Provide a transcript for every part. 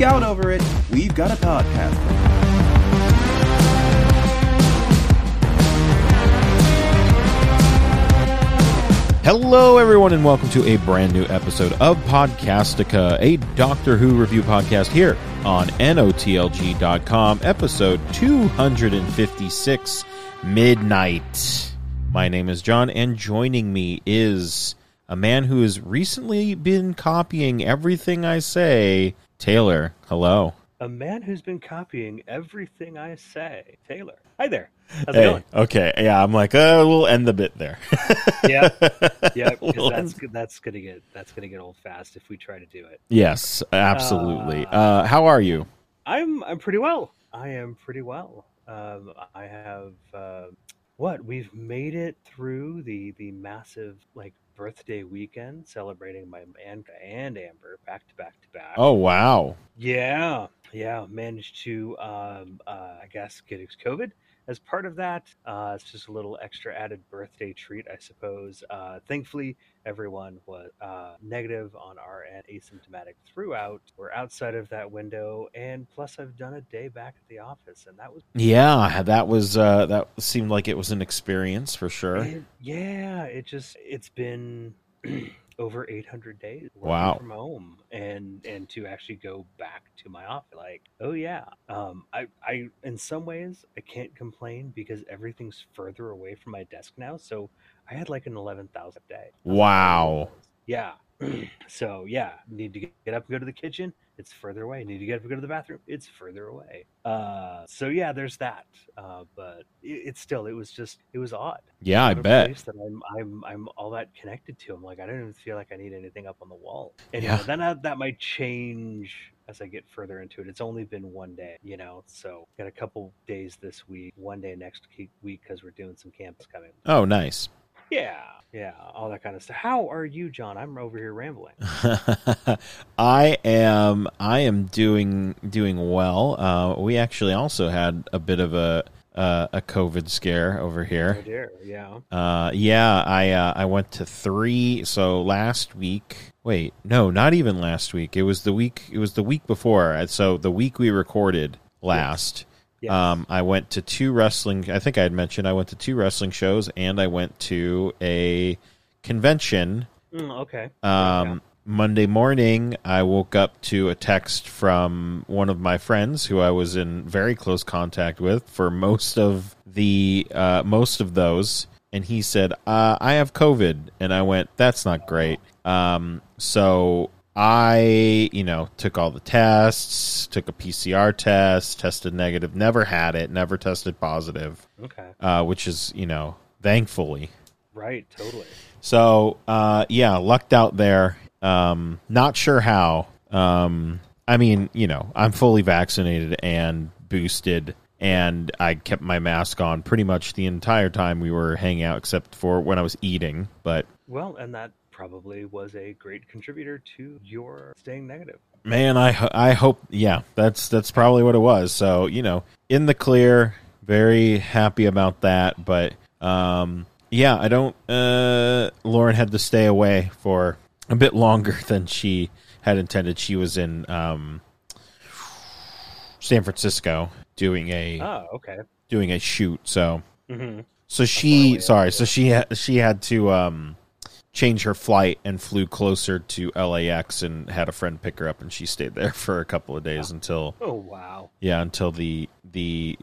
geek out over it, we've got a podcast. Hello, everyone, and welcome to a brand new episode of Podcastica, a Doctor Who review podcast here on NOTLG.com, episode 256 Midnight. My name is John, and joining me is a man who has recently been copying everything I say, Taylor. Hello. A man who's been copying everything I say. Taylor. Hi there. How's it going? okay, yeah, I'm like, uh, we'll end the bit there. Yeah. Yeah, because We'll that's end- that's gonna get that's gonna get old fast if we try to do it. Yes, absolutely. Uh, how are you? I'm I'm pretty well. I am pretty well. Um, I have uh, what we've made it through the the massive like birthday weekend celebrating my man and Amber back to back to back. Oh, wow. Yeah, yeah, managed to, um, uh, I guess, get COVID as part of that. Uh, it's just a little extra added birthday treat, I suppose. Uh, thankfully, everyone was uh, negative on our end, asymptomatic throughout. We're outside of that window, and plus, I've done a day back at the office, and that was Yeah, that was uh that seemed like it was an experience for sure. Yeah, it just it's been over 800 days Wow. from home and and to actually go back to my office like oh yeah um i i in some ways i can't complain because everything's further away from my desk now so i had like an 11,000 day Wow. yeah so yeah need to get up and go to the kitchen it's further away need to get up and go to the bathroom it's further away uh so yeah there's that uh but it, it's still it was just it was odd Yeah, I bet. that I'm I'm I'm all that connected to. I'm like I don't even feel like I need anything up on the wall. And Yeah. then that, that might change as I get further into it. It's only been one day, you know. So got a couple days this week, one day next week because we're doing some camps coming. Oh, nice. Yeah, yeah, all that kind of stuff. How are you, John? I'm over here rambling. I am I am doing doing well. Uh we actually also had a bit of a uh, a COVID scare over Oh here. dear, yeah. Uh yeah, I uh, I went to 3 so last week. Wait, no, not even last week. It was the week it was the week before. Uh, So the week we recorded last. Yes. Um, I went to two wrestling. I think I had mentioned I went to two wrestling shows, and I went to a convention. Mm, okay. Um, Monday morning, I woke up to a text from one of my friends who I was in very close contact with for most of the uh, most of those, and he said, uh, "I have COVID," and I went, "That's not great." Um, so I, you know, took all the tests, took a PCR test, tested negative, never had it, never tested positive, Okay. uh, which is, you know, thankfully. Right. Totally. So, uh, yeah, lucked out there. Um, not sure how. Um, I mean, you know, I'm fully vaccinated and boosted, and I kept my mask on pretty much the entire time we were hanging out, except for when I was eating. But Well, and that probably was a great contributor to your staying negative. man, I ho- I hope, yeah, that's that's probably what it was. So, you know, in the clear, very happy about that. But, um, yeah, I don't. Uh, Lauren had to stay away for a bit longer than she had intended. She was in um, San Francisco doing a Oh, okay. doing a shoot. So hmm so she sorry, so she she had to um change her flight and flew closer to LAX and had a friend pick her up and she stayed there for a couple of days until Oh, wow. yeah, until the the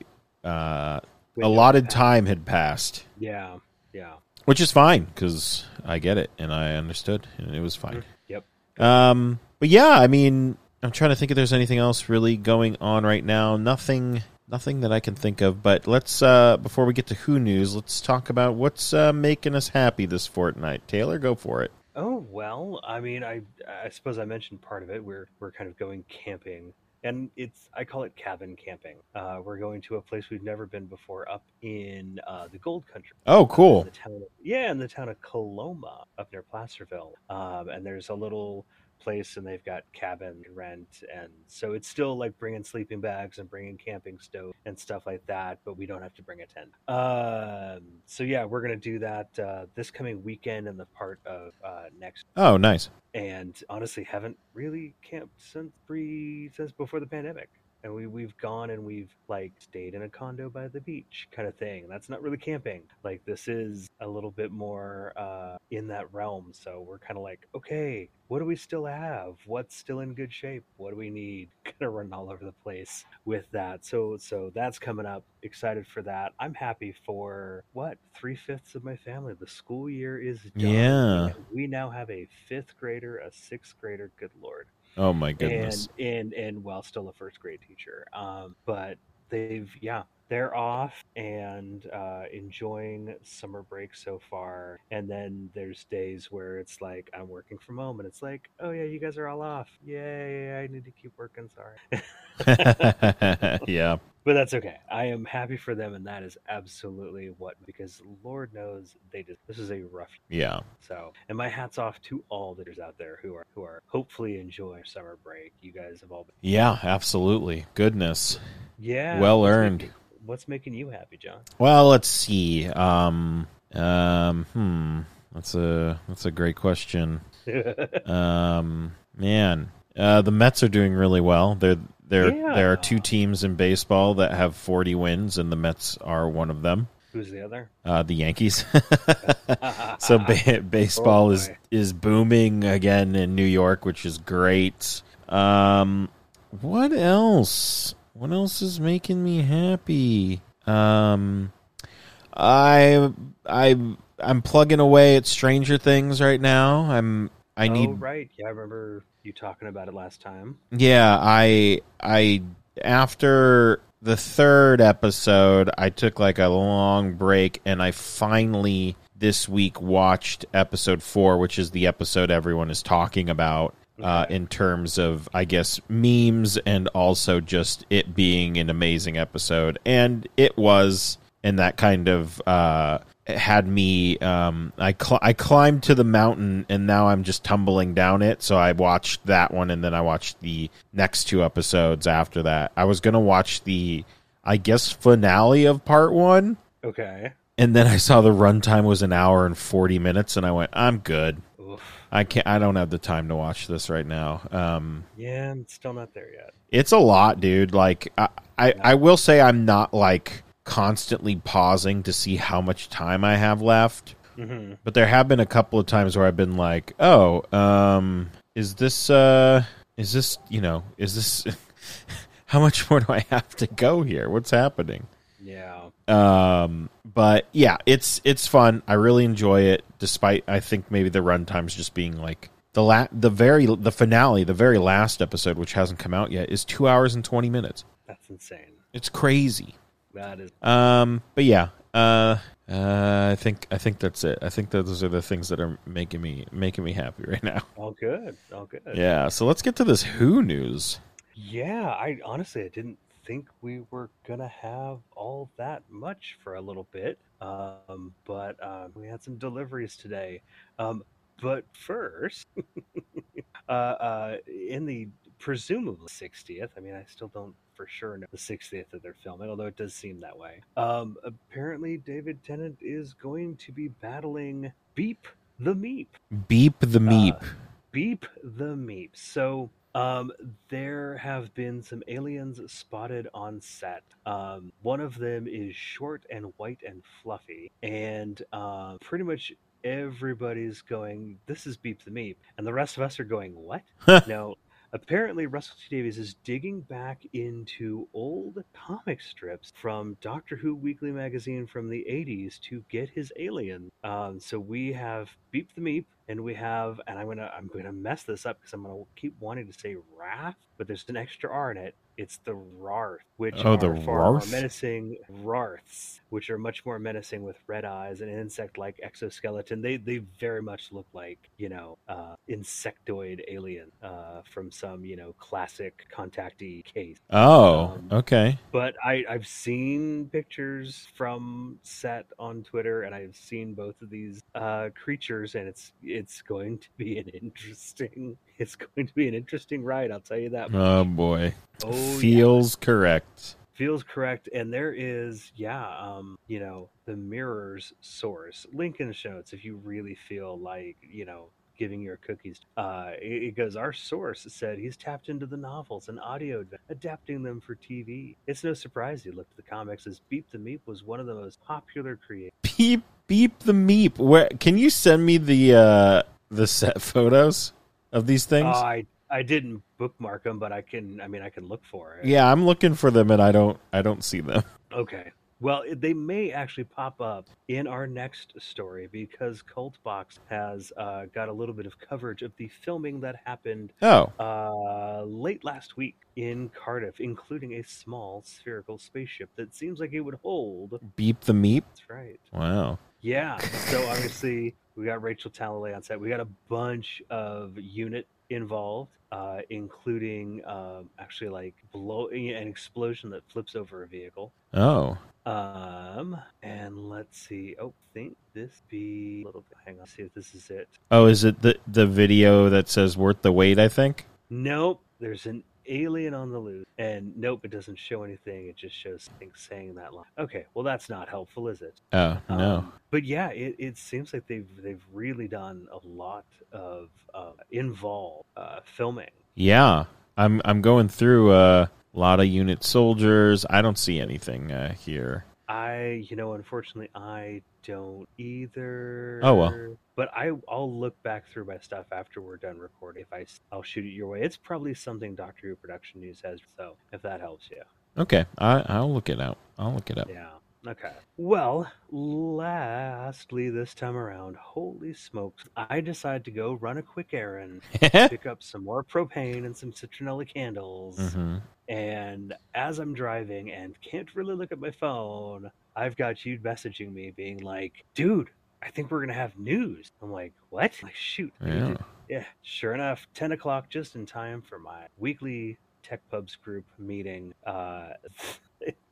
uh Window allotted passed. time had passed. Yeah. Yeah. Which is fine cuz I get it and I understood and it was fine. Yep. Um, but yeah, I mean, I'm trying to think if there's anything else really going on right now. Nothing, nothing that I can think of. But let's, uh, before we get to Who news, let's talk about what's uh, making us happy this fortnight. Taylor, go for it. Oh well, I mean, I I suppose I mentioned part of it. We're we're kind of going camping, and it's I call it cabin camping. Uh, we're going to a place we've never been before, up in uh, the Gold Country. Oh, in cool. the town of, yeah, in the town of Coloma, up near Placerville. Um, and there's a little place and they've got cabin rent. And so it's still like bringing sleeping bags and bringing camping stove and stuff like that but we don't have to bring a tent. Um, so yeah we're gonna do that uh, this coming weekend and the part of uh, next Oh, nice. and honestly haven't really camped since pre since before the pandemic and we we've gone and we've like stayed in a condo by the beach kind of thing that's not really camping. Like this is a little bit more uh in that realm so we're kind of like okay what do we still have? What's still in good shape? What do we need? Kind of run all over the place with that. So so that's coming up. Excited for that. I'm happy for what three-fifths of my family. The school year is done Yeah. we now have a fifth grader a sixth grader good lord Oh my goodness. and and and well still a first grade teacher um but they've yeah they're off and uh enjoying summer break so far and then there's days where it's like i'm working from home and it's like oh yeah you guys are all off yay i need to keep working sorry yeah. but that's okay i am happy for them and that is absolutely what because lord knows they did this is a rough Yeah. so, and my hats off to all that is out there who are who are hopefully enjoying summer break. You guys have all been, Yeah, absolutely. Goodness. yeah, Well earned. What's making you happy, John? Well, let's see. Um um hmm. That's a that's a great question. Um man, uh the Mets are doing really well. They're there Yeah. there are two teams in baseball that have 40 wins and the Mets are one of them. Who's the other? Uh the Yankees. so ba- baseball Oh, is is booming again in New York, which is great. Um, what else? What else is making me happy? Um, I I I'm plugging away at Stranger Things right now. I'm I oh, need right. Yeah, I remember you talking about it last time. yeah, I I after the third episode, I took like a long break and I finally this week watched episode 4, which is the episode everyone is talking about uh in terms of I guess memes and also just it being an amazing episode and it was and that kind of uh had me um I cl- I climbed to the mountain and now I'm just tumbling down it so I watched that one and then I watched the next two episodes after that. I was going to watch the I guess finale of part 1 Okay. and then I saw the runtime was an hour and 40 minutes and I went I'm good. I can't I don't have the time to watch this right now. Um Yeah, I'm still not there yet. it's a lot, dude. Like I, I, I will say I'm not like constantly pausing to see how much time I have left. hmm But there have been a couple of times where I've been like, "Oh, um, is this uh is this, you know, is this how much more do I have to go here? What's happening?" Yeah. Um, but yeah, it's it's fun. I really enjoy it despite I think maybe the runtime's just being like the la- the very the finale, the very last episode which hasn't come out yet is 2 hours and 20 minutes. That's insane. It's crazy. That is. Um, but yeah, uh, uh, I think I think that's it. I think those are the things that are making me making me happy right now. All good. All good. Yeah. So let's get to this Who news. Yeah, I honestly I didn't think we were gonna have all that much for a little bit, um, but um, we had some deliveries today. Um, but first, uh, uh, in the presumably 60th, I mean, I still don't for sure know the 60th of they're filming, although it does seem that way. Um, apparently, David Tennant is going to be battling Beep the Meep. Beep the meep. Beep the Meep. So um, there have been some aliens spotted on set. Um, one of them is short and white and fluffy, and uh, pretty much everybody's going, "This is Beep the Meep," and the rest of us are going, "What?" no. Apparently, Russell T Davies is digging back into old comic strips from Doctor Who Weekly magazine from the 80s to get his alien. Um, so we have Beep the Meep, and we have, and I'm gonna I'm gonna mess this up because I'm gonna keep wanting to say Wrath, but there's an extra R in it. It's the Rarth, which Oh, are the far more menacing Rarths, which are much more menacing with red eyes and insect-like exoskeleton. They they very much look like you know uh, insectoid alien uh, from some you know classic contactee case. oh, um, okay. But I, I've seen pictures from set on Twitter, and I've seen both of these uh, creatures, and it's it's going to be an interesting. It's going to be an interesting ride. I'll tell you that. much. Oh boy. Oh, yeah. Feels correct. feels correct and there is yeah um you know the mirrors source link in the show notes if you really feel like you know giving your cookies uh it, goes our source said he's tapped into the novels and audio adapting them for tv it's no surprise he looked at the comics as beep the meep was one of the most popular creators Beep beep the meep. Where can you send me the uh the set photos of these things? i i didn't bookmark them but i can i mean i can look for it yeah, I'm looking for them and I don't I don't see them. Okay. Well, they may actually pop up in our next story because Cult Box has uh, got a little bit of coverage of the filming that happened Oh. uh, late last week in Cardiff, including a small spherical spaceship that seems like it would hold. Beep the meep. That's right. Wow. Yeah. So obviously we got Rachel Talalay on set. We got a bunch of unit involved, uh, including um, actually like blow an explosion that flips over a vehicle. Oh. Um, and let's see. Oh, think this be a little bit. Hang on, see if this is it. Oh, is it the the video that says worth the wait, I think? Nope. There's an alien on the loose, and nope, it doesn't show anything. It just shows things saying that line. Okay, well that's not helpful, is it? Oh, no. Um, but yeah, it, it seems like they've they've really done a lot of uh, involved uh, filming. Yeah. I'm I'm going through uh, a lot of unit soldiers. I don't see anything uh, here. I, you know, unfortunately, I don't either. Oh, well. But I, I'll look back through my stuff after we're done recording. If I, I'll shoot it your way. It's probably something Doctor Who Production News has. So if that helps you, Okay. I I'll look it out. I'll look it up. yeah. Okay. Well, lastly, this time around, holy smokes! I decided to go run a quick errand, pick up some more propane and some citronella candles. hmm And as I'm driving and can't really look at my phone, I've got you messaging me being like, dude, I think we're going to have news. I'm like, what? I'm like, shoot. Yeah. yeah. Sure enough, 10 o'clock, just in time for my weekly Tech Pubs group meeting. Uh,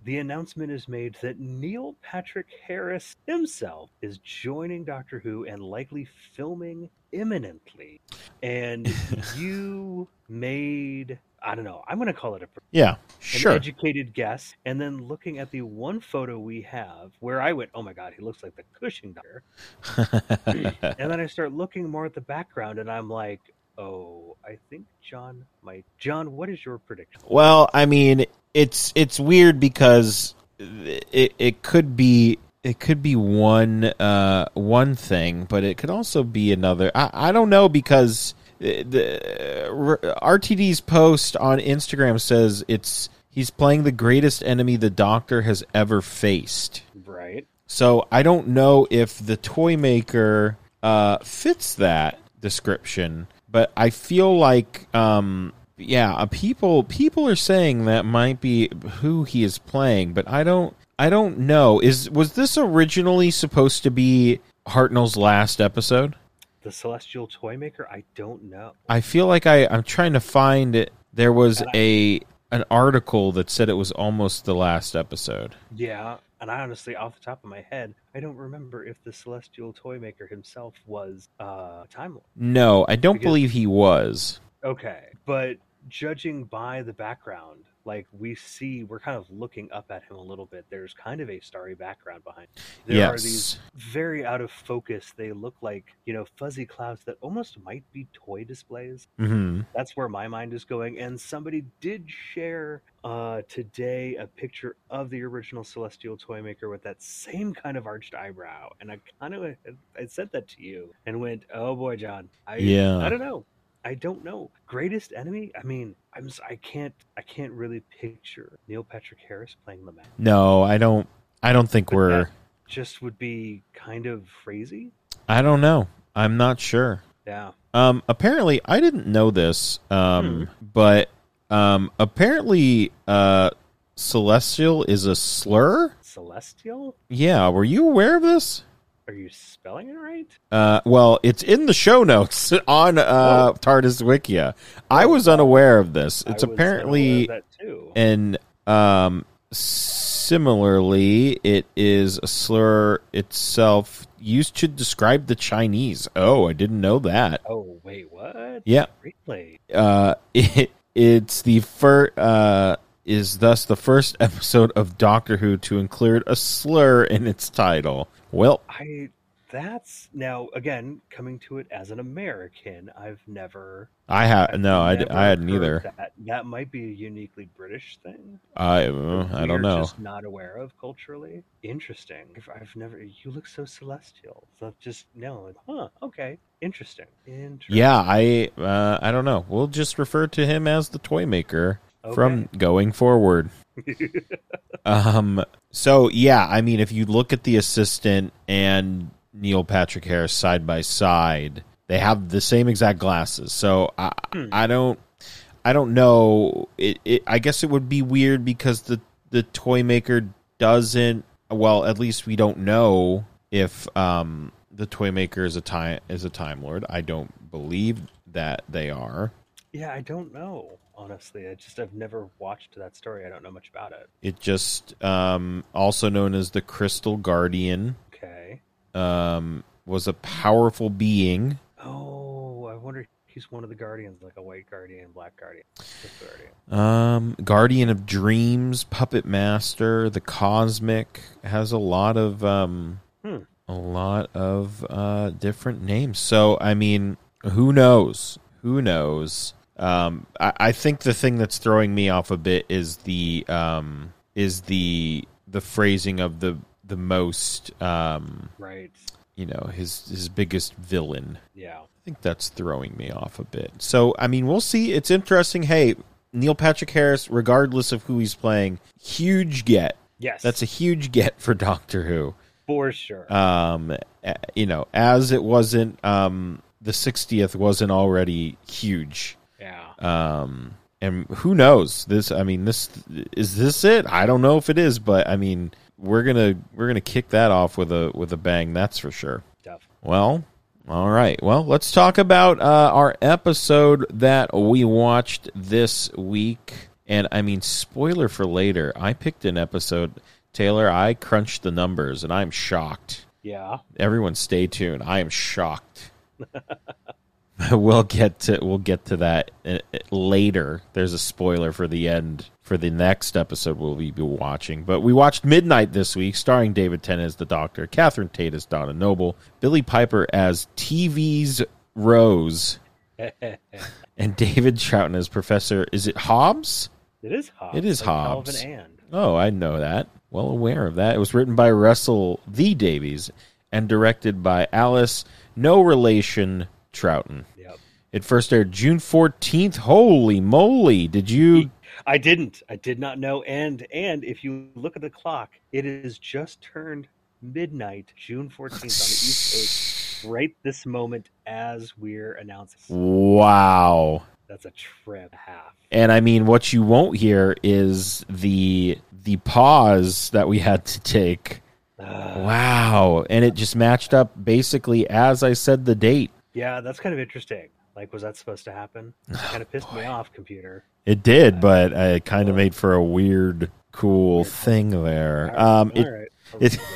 the announcement is made that Neil Patrick Harris himself is joining Doctor Who and likely filming imminently. And you made, I don't know, I'm going to call it a Yeah. an Sure. educated guess, and then looking at the one photo we have where I went, "Oh my god, he looks like the Cushing doctor," and then I start looking more at the background, and I'm like, "Oh, I think John might." John, what is your prediction? Well, I mean, it's it's weird because it it could be it could be one uh one thing, but it could also be another. I I don't know because the uh, RTD's post on Instagram says it's he's playing the greatest enemy the Doctor has ever faced. Right? So I don't know if the toy maker uh, fits that description, but I feel like, um, yeah, uh, people people are saying that might be who he is playing, but I don't I don't know. Is was this originally supposed to be Hartnell's last episode? The Celestial Toymaker? I don't know. I feel like I I'm trying to find it. There was I- a an article that said it was almost the last episode. Yeah, and I honestly, off the top of my head, I don't remember if the Celestial Toymaker himself was uh, Time Lord. No, I don't Because- believe he was. Okay, but judging by the background, like we see, we're kind of looking up at him a little bit. There's kind of a starry background behind. There are these very out of focus. They look like you know fuzzy clouds that almost might be toy displays. hmm That's where my mind is going. And somebody did share uh, today a picture of the original Celestial toy maker with that same kind of arched eyebrow. And I kind of I sent that to you and went, "Oh boy, John, I Yeah. I don't know." I don't know. Greatest enemy? I mean, I'm I can't I can't really picture Neil Patrick Harris playing the man. No, I don't. I don't think But we're. that just would be kind of crazy. I don't know. I'm not sure. Yeah. Um, apparently, I didn't know this. Um, but um, apparently, uh, celestial is a slur. Celestial? Yeah, were you aware of this? Are you spelling it right? Uh, well, it's in the show notes on uh, TARDIS Wikia. I was unaware of this. It's apparently of that too. an um, similarly, it is a slur itself used to describe the Chinese. Oh, I didn't know that. Oh wait, what? Yeah. Really? Uh, it, it's the first. Uh, is thus the first episode of Doctor Who to include a slur in its title. Well, I that's now again coming to it as an American. I've never. I have I've no, I, I hadn't either. That that might be a uniquely British thing. I uh, I don't know. Just not aware of culturally. Interesting. I've never. You look so celestial. So just no. Huh. Okay. Interesting. Interesting. Yeah, I uh, I don't know. We'll just refer to him as the toy maker from going forward. Um. So yeah, I mean, if you look at the assistant and Neil Patrick Harris side by side, they have the same exact glasses. So I Hmm. I don't I don't know. It, it I guess it would be weird because the the toy maker doesn't. Well, at least we don't know if um the toy maker is a time is a time lord. I don't believe that they are. Yeah, I don't know. Honestly, I just I've never watched that story. I don't know much about it. It just um also known as the Crystal Guardian. Okay. um, was a powerful being. Oh, I wonder he's one of the guardians, like a white guardian, black guardian, guardian. Um, guardian of dreams, puppet master, the cosmic has a lot of um, Hmm. a lot of uh, different names. So I mean, who knows? Who knows? Um, I, I think the thing that's throwing me off a bit is the um, is the the phrasing of the the most um, Right. you know his his biggest villain. Yeah. I think that's throwing me off a bit. So, I mean, we'll see. It's interesting. Hey, Neil Patrick Harris, regardless of who he's playing, huge get. Yes. That's a huge get for Doctor Who. for sure. Um, you know, as it wasn't, um, the 60th wasn't already huge. Um, and who knows? This, I mean, this is this it? I don't know if it is, but I mean, we're gonna we're gonna kick that off with a with a bang. That's for sure. Well, all right. Well, let's talk about uh, our episode that we watched this week. And I mean, spoiler for later. I picked an episode, Taylor. I crunched the numbers, and I'm shocked. Yeah. Everyone, stay tuned. I am shocked. we'll get to we'll get to that uh, later. There's a spoiler for the end for the next episode we'll be watching. But we watched Midnight this week, starring David Tennant as the Doctor, Catherine Tate as Donna Noble, Billie Piper as TV's Rose, and David Troughton as Professor. Is it Hobbs? It is Hobbs. It is like Hobbs. And. Oh, I know that. Well aware of that. It was written by Russell T Davies and directed by Alice, no relation Troughton. Yep. It first aired June 14th. Holy moly. Did you I didn't. I did not know. And and if you look at the clock, it is just turned midnight, June fourteenth on the East Coast, right this moment as we're announcing. Wow. That's a trip half. And I mean what you won't hear is the the pause that we had to take. Uh, Wow. And it just matched up basically as I said the date. Yeah, that's kind of interesting. Like, was that supposed to happen? It kind of pissed me off, computer. It did, but it kind of made for a weird cool thing there. Um it, All right. it-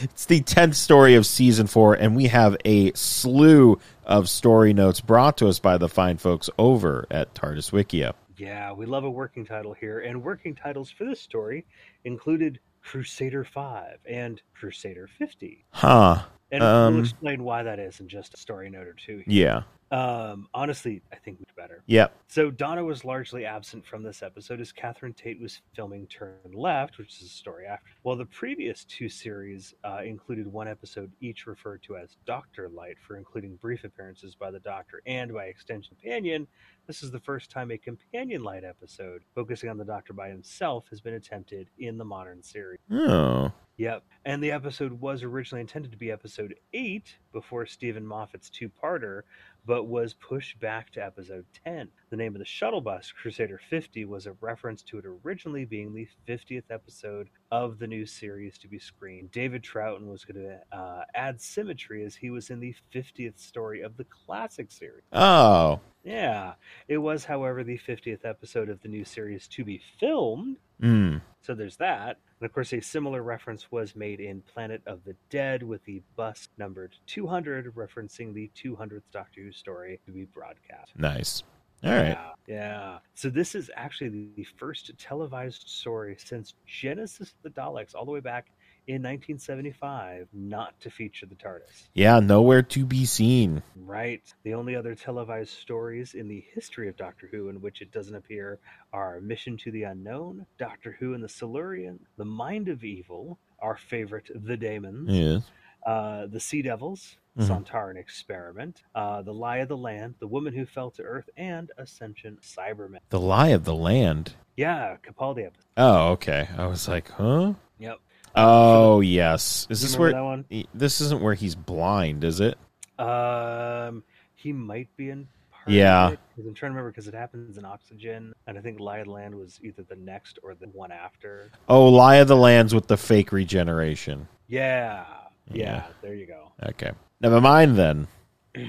It's the 10th story of season four, and we have a slew of story notes brought to us by the fine folks over at TARDIS Wikia. Yeah, we love a working title here, and working titles for this story included Crusader 5 and Crusader 50. Huh. And Um, we'll explain why that is in just a story note or two. Here. Yeah. Um, honestly, I think it's better. Yep. So Donna was largely absent from this episode as Catherine Tate was filming Turn Left, which is a story after. While the previous two series uh, included one episode each referred to as Doctor Light for including brief appearances by the Doctor and by extension companion, this is the first time a companion light episode focusing on the Doctor by himself has been attempted in the modern series. Oh. Yep. And the episode was originally intended to be episode eight before Steven Moffat's two parter, but was pushed back to episode 10. The name of the shuttle bus, Crusader 50, was a reference to it originally being the 50th episode of the new series to be screened. David Troughton was going to uh, add symmetry as he was in the 50th story of the classic series. Oh. Yeah. It was, however, the 50th episode of the new series to be filmed. Mm. So there's that. And of course, a similar reference was made in Planet of the Dead with the bus numbered 200, referencing the 200th Doctor Who story to be broadcast. Nice. All right. Yeah, yeah. So this is actually the, first televised story since Genesis of the Daleks, all the way back in 1975, not to feature the TARDIS. Yeah, nowhere to be seen. Right. The only other televised stories in the history of Doctor Who in which it doesn't appear are Mission to the Unknown, Doctor Who and the Silurian, The Mind of Evil, our favorite, The Daemons, Yes. uh, The Sea Devils, Mhm. Sontaran Experiment, uh, The Lie of the Land, The Woman Who Fell to Earth, and Ascension Cybermen. The Lie of the Land. Yeah, Capaldi episode. Oh, okay. I was like, huh? Yep. Oh, yes. Is this where that one? this isn't where he's blind, is it? Um, he might be in. Part Yeah. Of it, 'cause I'm trying to remember because it happens in Oxygen, and I think Lie of the Land was either the next or the one after. Oh, Lie of the Land's with the fake regeneration. Yeah, yeah. Yeah. There you go. Okay. Never mind then.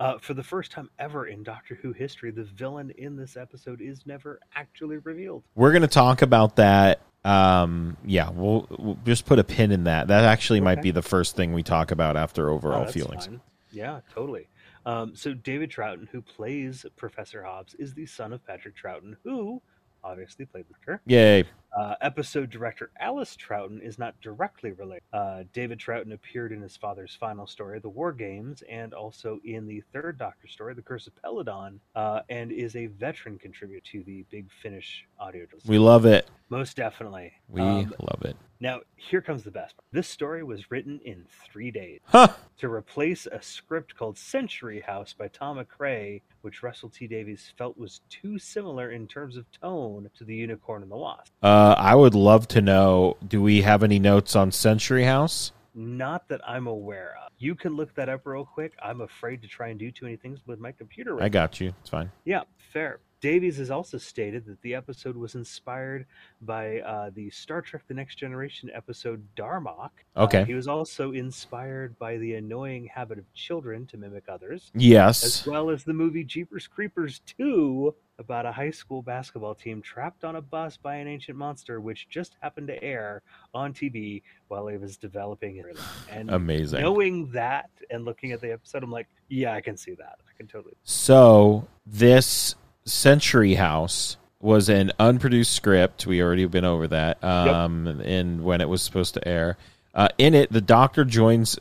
uh, for the first time ever in Doctor Who history, the villain in this episode is never actually revealed. We're going to talk about that. Um, yeah, we'll, we'll just put a pin in that. That actually might be the first thing we talk about after Oh, overall that's feelings. fine. Yeah, totally. Um, so David Troughton, who plays Professor Hobbs, is the son of Patrick Troughton, who obviously played the Doctor. Yay. Uh, episode director Alice Troughton is not directly related. Uh, David Troughton appeared in his father's final story, The War Games, and also in the third Doctor story, The Curse of Peladon, uh, and is a veteran contributor to the Big Finish audio. drama. We love it. Most definitely. We Um, love it. now, here comes the best part. This story was written in three days Huh. to replace a script called Century House by Tom MacRae, which Russell T Davies felt was too similar in terms of tone to The Unicorn and the Wasp. Uh, Uh, I would love to know do we have any notes on Century House? Not that I'm aware of. You can look that up real quick. I'm afraid to try and do too many things with my computer. Right I got you. It's fine. Yeah, fair. Davies has also stated that the episode was inspired by uh, the Star Trek The Next Generation episode Darmok. Uh, Okay. he was also inspired by the annoying habit of children to mimic others, Yes. as well as the movie Jeepers Creepers 2 about a high school basketball team trapped on a bus by an ancient monster, which just happened to air on TV while it was developing it. And Amazing. knowing that and looking at the episode, I'm like, yeah, I can see that. I can totally. So this Century House was an unproduced script. We already been over that. Um, and when it was supposed to air, uh, in it, the Doctor joins.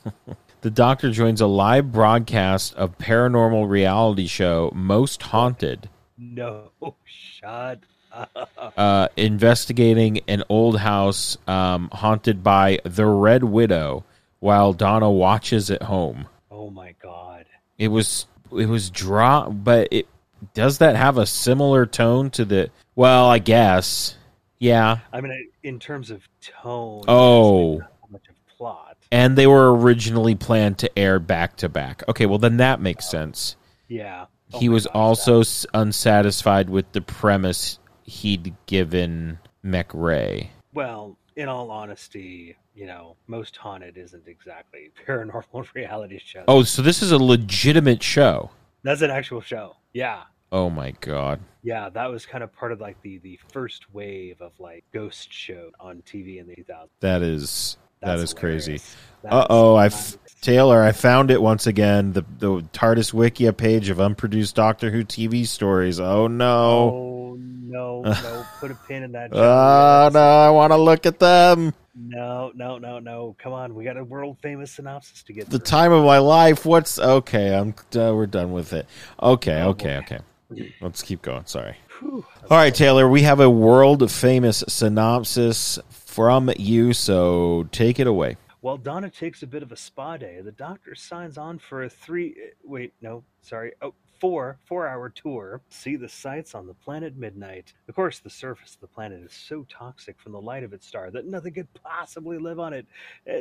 the Doctor joins a live broadcast of paranormal reality show Most Haunted, No, shut up. uh, investigating an old house um, haunted by the Red Widow, while Donna watches at home. Oh my god. It was it was draw, but it does that have a similar tone to the? Well, I guess, yeah. I mean, in terms of tone, Oh. much of plot. And they were originally planned to air back to back. Okay, well then that makes sense. Yeah. Oh he was also s unsatisfied with the premise he'd given MacRae. well, in all honesty, you know, most haunted isn't exactly paranormal reality show. Oh, so this is a legitimate show. that's an actual show. Yeah. Oh my god. Yeah, that was kind of part of like the the first wave of like ghost show on TV in the 2000s. That is that That's is crazy. hilarious. Uh oh, I Taylor, I found it once again. The the TARDIS Wikia page of unproduced Doctor Who TV stories. Oh no. Oh no, no! Put a pin in that. Oh no, I want to look at them. No, no, no, no! Come on, we got a world famous synopsis to get. The through. time of my life. What's okay? I'm uh, we're done with it. Okay, Oh, okay, boy. okay. Let's keep going. Sorry. Whew. All right, Taylor, we have a world famous synopsis from you, so take it away. While Donna takes a bit of a spa day, the doctor signs on for a three. Eh, wait, no, sorry. Oh, four four hour tour see the sights on the planet midnight. Of course the surface of the planet is so toxic from the light of its star that nothing could possibly live on it.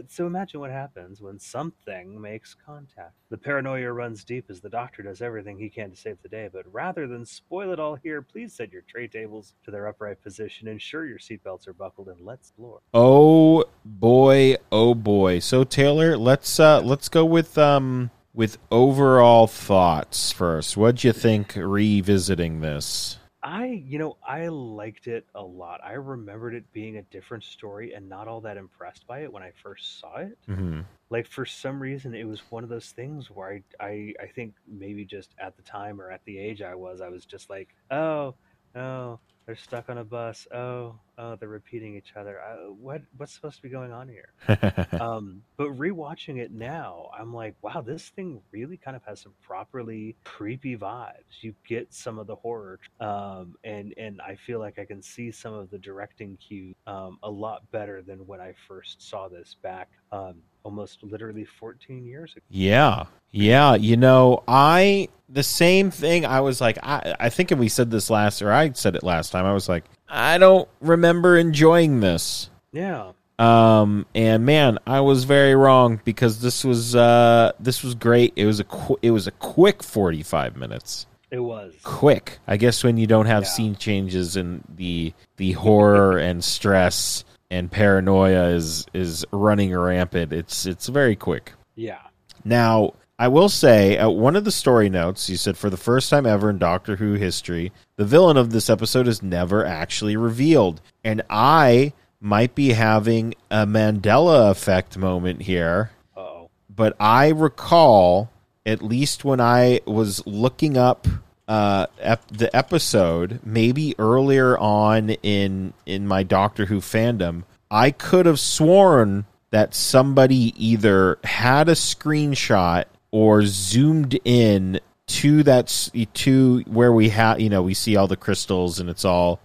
So imagine what happens when something makes contact. The paranoia runs deep as the doctor does everything he can to save the day but rather than spoil it all here please set your tray tables to their upright position ensure your seatbelts are buckled and let's explore. Oh boy, oh boy. So Taylor, let's uh let's go with um with overall thoughts first. What'd you think revisiting this? I, you know, I liked it a lot. I remembered it being a different story and not all that impressed by it when I first saw it. hmm Like for some reason, it was one of those things where I, I, I think maybe just at the time or at the age I was, I was just like, oh, oh, they're stuck on a bus. Oh, oh, they're repeating each other. Uh, what, what's supposed to be going on here? um, but rewatching it now, I'm like, wow, this thing really kind of has some properly creepy vibes. You get some of the horror, um, and and I feel like I can see some of the directing cues um, a lot better than when I first saw this back um, almost literally 14 years ago. Yeah. Yeah, you know, I the same thing. I was like, I I think we said this last, or I said it last time. I was like, I don't remember enjoying this. Yeah, Um, and man, I was very wrong because this was uh this was great. It was a qu- it was a quick forty five minutes. it was. Quick, I guess when you don't have Yeah. scene changes and the the horror and stress and paranoia is is running rampant. It's it's very quick. Yeah, Now, I will say, uh, one of the story notes, you said for the first time ever in Doctor Who history, the villain of this episode is never actually revealed. And I might be having a Mandela effect moment here, oh. but I recall, at least when I was looking up uh, ep- the episode, maybe earlier on in in my Doctor Who fandom, I could have sworn that somebody either had a screenshot or zoomed in to that to where we have you know we see all the crystals and it's all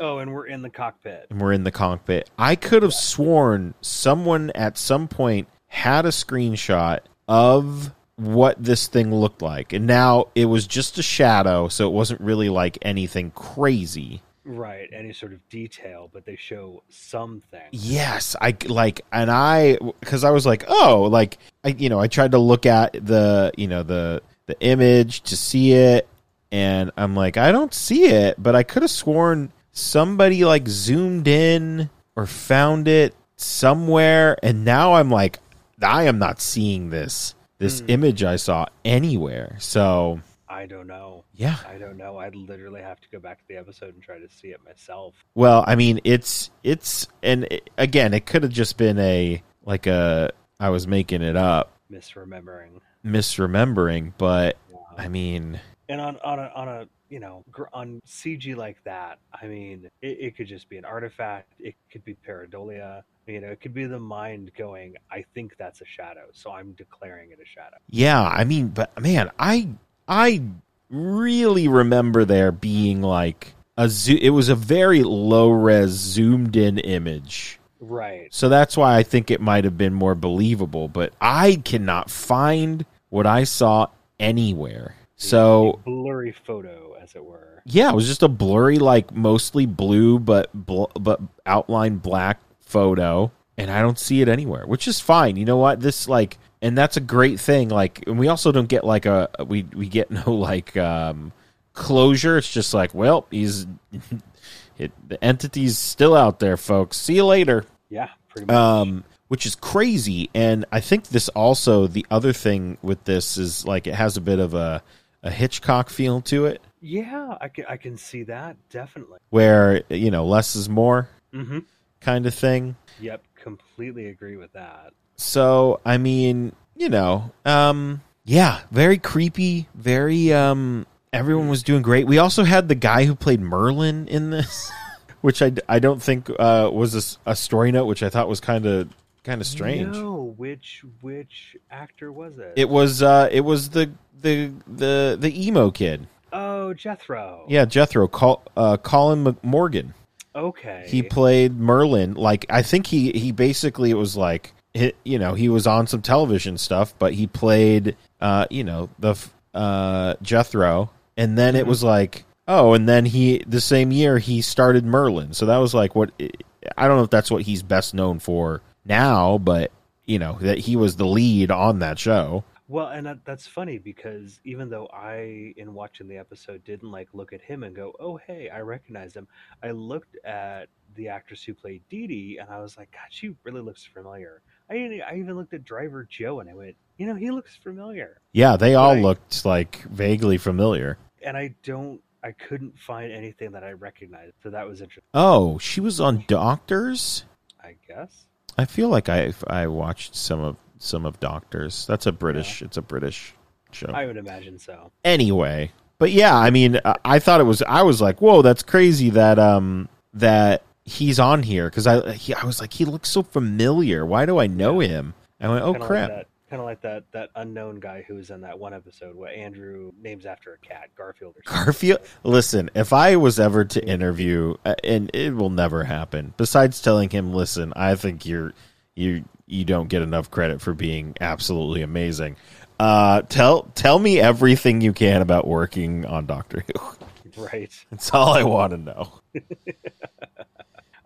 Oh, and we're in the cockpit. and we're in the cockpit. I could have sworn someone at some point had a screenshot of what this thing looked like. And now it was just a shadow, so it wasn't really like anything crazy. Right, any sort of detail, but they show something. Yes, I like and I cuz I was like, "Oh, like I you know, I tried to look at the, you know, the the image to see it and I'm like, I don't see it, but I could have sworn somebody like zoomed in or found it somewhere and now I'm like I am not seeing this this Hmm. image I saw anywhere. So, I don't know. yeah. I don't know. I'd literally have to go back to the episode and try to see it myself. Well, I mean, it's it's and it, again, it could have just been a like a I was making it up, Misremembering. misremembering, but Yeah. I mean, And on on a on a you know on CG like that, I mean, it, it could just be an artifact. It could be pareidolia. You know, it could be the mind going. I think that's a shadow, so I'm declaring it a shadow. yeah, I mean, but man, I I really remember there being like a zo- it was a very low res zoomed in image. Right. So that's why I think it might have been more believable, but I cannot find what I saw anywhere. So A blurry photo, as it were. Yeah, it was just a blurry, like mostly blue but bl- but outline black photo, and I don't see it anywhere, which is fine. You know what? This like, and that's a great thing. Like, and we also don't get like a we we get no like um closure. It's just like, well, he's it, the entity's still out there, folks. See you later Yeah, pretty much. um, which is crazy. And I think this also the other thing with this is like it has a bit of a a Hitchcock feel to it, yeah, I can I can see that definitely. where you know less is more Mm-hmm. kind of thing. Yep, completely agree with that. So I mean, you know, um, yeah, very creepy, very um. Everyone was doing great. We also had the guy who played Merlin in this, which I, I don't think uh, was a story note, which I thought was kind of kind of strange. No, which which actor was it? It was uh it was the the the the emo kid. oh, Jethro. Yeah, Jethro, Col, uh, Colin McMorgan. Okay. He played Merlin. Like I think he he basically it was like he, you know, he was on some television stuff, but he played, uh, you know, the uh, Jethro, and then it Mhm. was like, oh, and then he the same year he started Merlin, so that was like what I don't know if that's what he's best known for now, but you know that he was the lead on that show. Well, and that, that's funny because even though I, in watching the episode, didn't like look at him and go, "Oh, hey, I recognize him," I looked at the actress who played Dee Dee, and I was like, "God, she really looks familiar." I even- I even looked at Driver Joe, and I went, "You know, he looks familiar." Yeah, they all Right. looked like vaguely familiar. And I don't, I couldn't find anything that I recognized, so that was interesting. Oh, she was on Doctors. I guess. I feel like I I watched some of some of Doctors. That's a British. It's a British show. I would imagine so. anyway, but yeah, I mean, I, I thought it was. I was like, whoa, that's crazy that um that he's on here because I he, I was like, he looks so familiar. Why do I know him? I went, oh Kinda crap. Like kind of like that that unknown guy who was in that one episode where Andrew names after a cat, Garfield or. Garfield. Listen, if I was ever to interview, uh, and it will never happen. Besides telling him, listen, I think you're you you don't get enough credit for being absolutely amazing. Uh, tell tell me everything you can about working on Doctor Who. Right. That's all I want to know.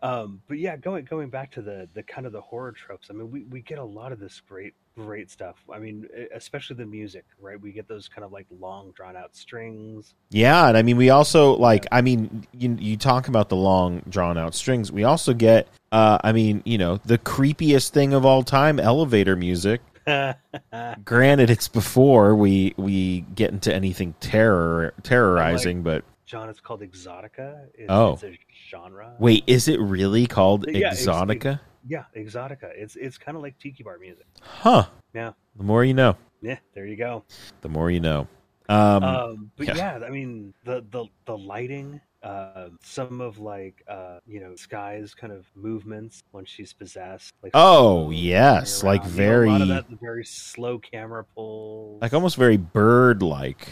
Um, but yeah, going going back to the the kind of the horror tropes. I mean, we, we get a lot of this great great stuff. I mean, especially the music, right? We get those kind of like long drawn out strings. Yeah, and I mean, we also like. I mean, you you talk about the long drawn out strings. We also get. Uh, I mean, you know, the creepiest thing of all time, elevator music. Granted, it's before we we get into anything terror terrorizing, but John, it's called Exotica. It's, Oh. it's a genre. wait, is it really called Yeah, Exotica? Yeah, Exotica. It's it's kind of like tiki bar music. Huh. Yeah. The more you know, Yeah, there you go. the more you know. Um, um, but yeah. yeah. I mean the the the lighting, uh, some of like uh, you know Sky's kind of movements when she's possessed. Like Oh, yes, like around. You know, a lot of very- that, very slow camera pull, like almost very bird like.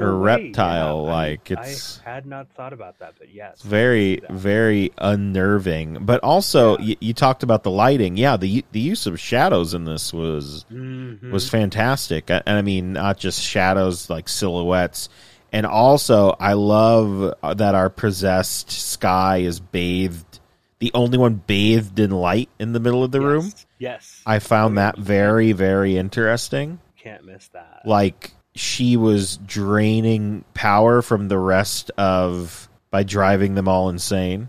Or a way, yeah. I, It's- I had not thought about that, but yes, very Yeah. very unnerving but also Yeah. you, you talked about the lighting yeah the the use of shadows in this was Mhm. was fantastic and i mean not just shadows like silhouettes and also i love that our possessed sky is bathed the only one bathed in light in the middle of the Yes, room Yes, i found that very very interesting can't miss that. like she was draining power from the rest of by driving them all insane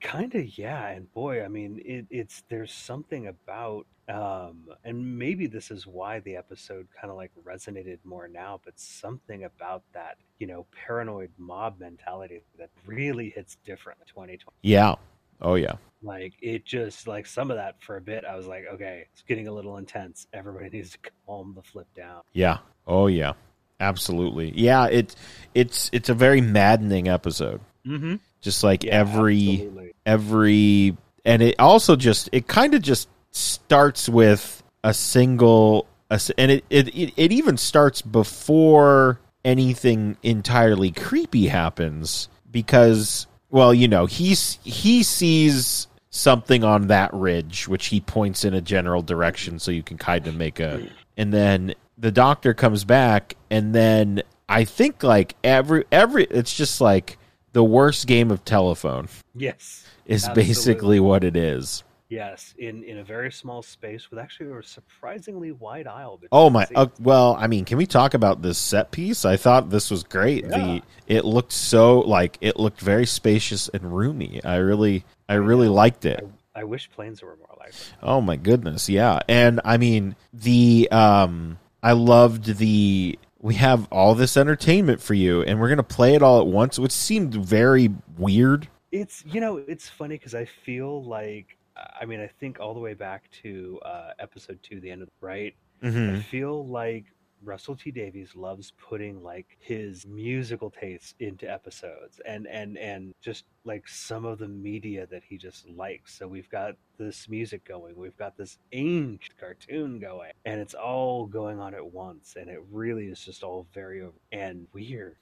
kind of yeah and boy i mean it, it's there's something about um and maybe this is why the episode kind of like resonated more now but something about that you know paranoid mob mentality that really hits different in 2020 Yeah. Oh yeah. Like it just like some of that for a bit i was like okay it's getting a little intense everybody needs to calm the flip down Yeah. Oh yeah. Absolutely. Yeah, it it's it's a very maddening episode. mm-hmm. Just like yeah, every absolutely. every and it also just it kind of just starts with a single a and it, it it it even starts before anything entirely creepy happens because well you know he's he sees something on that ridge which he points in a general direction so you can kind of make a and then the doctor comes back and then i think like every every it's just like the worst game of telephone yes is Absolutely. basically what it is. yes in in a very small space with actually a surprisingly wide aisle Oh my! Uh, well, I mean, can we talk about this set piece? I thought this was great. Yeah. The it looked so like it looked very spacious and roomy. I really, I really liked it. I wish planes were more like that. Oh my goodness, yeah. And I mean, the um, I loved the. We have all this entertainment for you, and we're gonna play it all at once, which seemed very weird. It's you know it's funny because I feel like I mean I think all the way back to uh, episode two, the end of the right. Mm-hmm. I feel like Russell T Davies loves putting like his musical tastes into episodes and and and just like some of the media that he just likes. So we've got this music going, we've got this ancient cartoon going, and it's all going on at once, and it really is just all very and weird.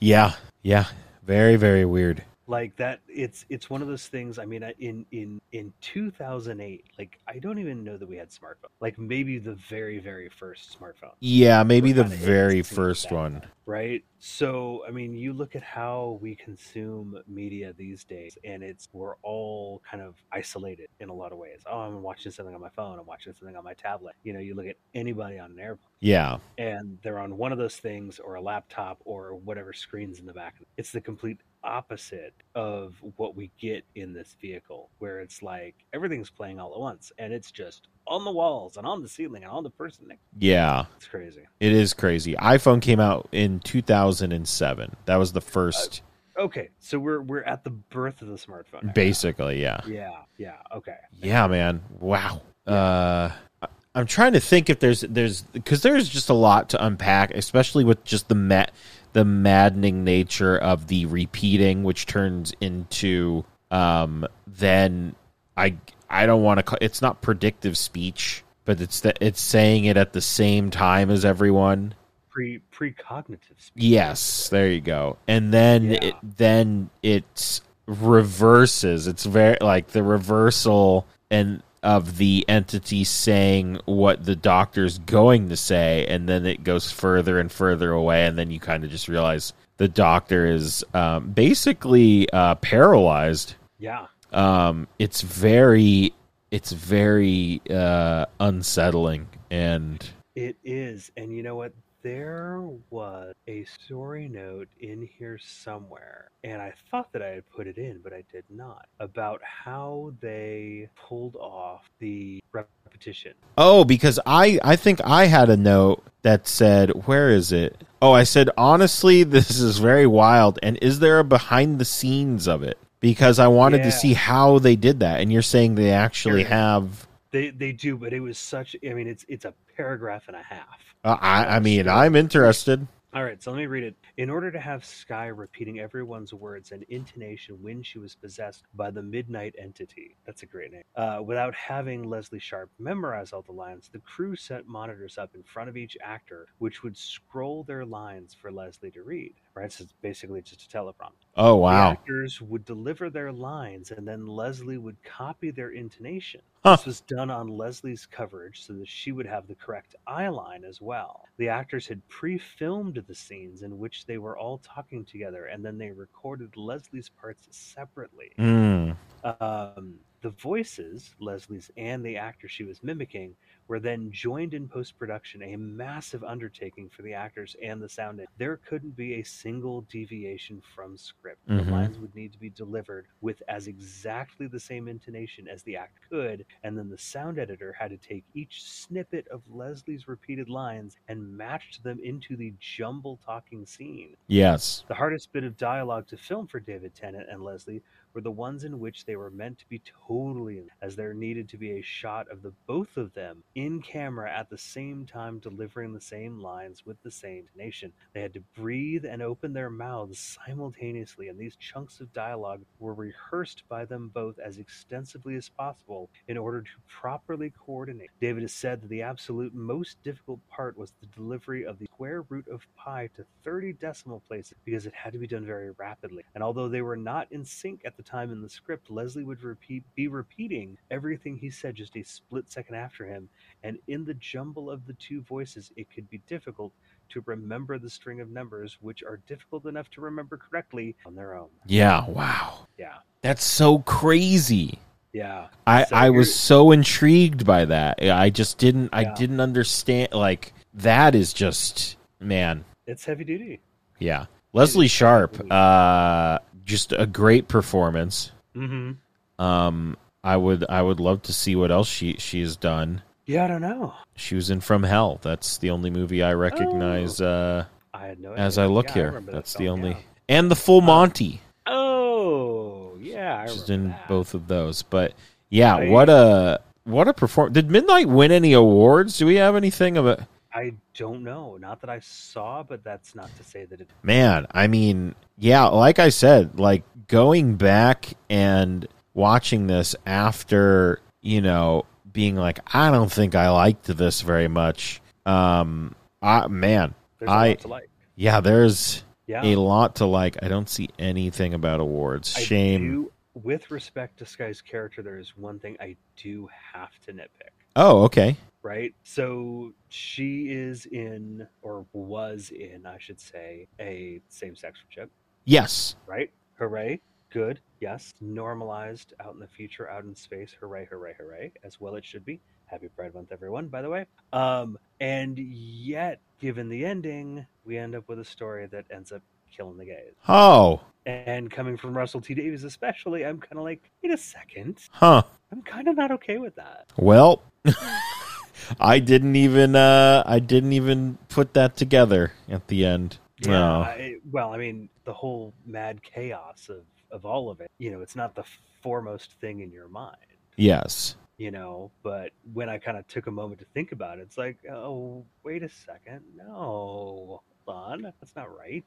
Yeah, yeah, very, very weird. Like that it's it's one of those things i mean in in in 2008 like i don't even know that we had smartphones like maybe the very very first smartphone Yeah, maybe the very first one. right so i mean you look at how we consume media these days and it's we're all kind of isolated in a lot of ways oh i'm watching something on my phone i'm watching something on my tablet you know you look at anybody on an airplane Yeah. and they're on one of those things or a laptop or whatever screens in the back. It's the complete opposite of what we get in this vehicle, where it's like everything's playing all at once and it's just on the walls and on the ceiling and on the person. Yeah. It's crazy. It is crazy. iPhone came out in 2007. That was the first Okay, so we're we're at the birth of the smartphone. era. basically, yeah. Yeah, yeah, okay. Yeah, man. Wow. Uh I- I'm trying to think if there's there's because there's just a lot to unpack, especially with just the ma- the maddening nature of the repeating, which turns into um then I I don't want to call it's not predictive speech, but it's that it's saying it at the same time as everyone. Pre precognitive speech. Yes, there you go. And then Yeah. it then it reverses. It's very like the reversal and of the entity saying what the doctor's going to say and then it goes further and further away and then you kind of just realize the doctor is um, basically uh, paralyzed. Yeah. Um, it's very it's very uh, unsettling and It is. And you know what? There was a story note in here somewhere, and I thought that I had put it in, but I did not, about how they pulled off the repetition. Oh, because I I think I had a note that said, "Where is it?" Oh, I said, "Honestly, this is very wild." And is there a behind the scenes of it? Because I wanted Yeah. to see how they did that. And you're saying they actually have. They they do, but it was such. I mean, it's it's a paragraph and a half. Uh, I I mean, I'm interested. All right, so let me read it. In order to have Sky repeating everyone's words and intonation when she was possessed by the Midnight Entity, that's a great name, uh, without having Lesley Sharp memorize all the lines, the crew set monitors up in front of each actor, which would scroll their lines for Lesley to read. Right, so it's basically just a teleprompter. Oh The wow! actors would deliver their lines, and then Lesley would copy their intonation. Huh. This was done on Lesley's coverage so that she would have the correct eye line as well. The actors had pre filmed the scenes in which they were all talking together, and then they recorded Lesley's parts separately. Mm. Um, the voices, Lesley's and the actor she was mimicking, were then joined in post production, a massive undertaking for the actors and the sound. There couldn't be a single deviation from script. Mhm. The lines would need to be delivered with as exactly the same intonation as the act could, and then the sound editor had to take each snippet of Lesley's repeated lines and match them into the jumble talking scene. Yes. The hardest bit of dialogue to film for David Tennant and Lesley were the ones in which they were meant to be totally as there needed to be a shot of the both of them in camera at the same time delivering the same lines with the same intonation. They had to breathe and open their mouths simultaneously, and these chunks of dialogue were rehearsed by them both as extensively as possible in order to properly coordinate. David has said that the absolute most difficult part was the delivery of the square root of pi to 30 decimal places because it had to be done very rapidly. And although they were not in sync at the time in the script, Lesley would repeat be repeating everything he said just a split second after him, and in the jumble of the two voices, it could be difficult to remember the string of numbers which are difficult enough to remember correctly on their own. Yeah. Wow. Yeah. That's so crazy. Yeah. I, So I was so intrigued by that. I just didn't I didn't understand like that is just man. It's heavy duty. Yeah. Lesley Sharp, uh just a great performance. Mm-hmm. Um I would I would love to see what else she she's done. Yeah, I don't know. She was in From Hell. That's the only movie I recognize uh I had no idea. as I look Oh. Yeah, here. that That's the only yeah. and the Full Monty. Oh, yeah. I She's in that. both of those. But yeah, I- what a what a perform Did Midnight win any awards? Do we have anything of it? I don't know. Not that I saw, but that's not to say that it. Man, I mean, yeah, like I said, like going back and watching this after, you know, being like, I don't think I liked this very much. Um, I, man, There's a I, lot to like. yeah, there's, Yeah. a lot to like. I don't see anything about awards. Shame. do- with respect to Sky's character, there is one thing I do have to nitpick. Oh, okay. Right? So she is in, or was in, I should say, a same sex relationship, Yes. right? Hooray. Good. Yes. Normalized out in the future, out in space. Hooray, hooray, hooray. As well it should be. Happy Pride Month, everyone, by the way. Um, and yet, given the ending, we end up with a story that ends up killing the gays. Oh, And coming from Russell T Davies, especially, I'm kind of like, wait a second. huh. I'm kind of not okay with that. Well, I didn't even uh I didn't even put that together at the end. No. I, well, I mean, the whole mad chaos of, of all of it, you know, it's not the foremost thing in your mind, Yes. you know, but when I kind of took a moment to think about it, it's like, oh, wait a second. No, hold on. That's not right.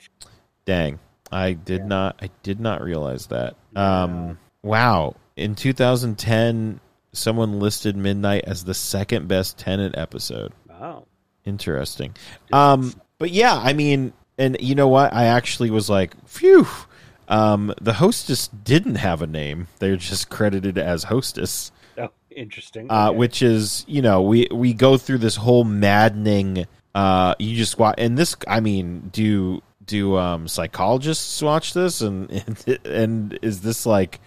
Dang. I did Yeah. not I did not realize that. Yeah. Um wow. In 2010 someone listed Midnight as the second best Tennant episode. Wow. Interesting. Um, but yeah, I mean, and you know what? I actually was like, phew. Um, the hostess didn't have a name; they're just credited as hostess, Oh, interesting. uh, Okay. which is you know we we go through this whole maddening. Uh, you just watch, and this, I mean, do do um psychologists watch this, and and, and is this like?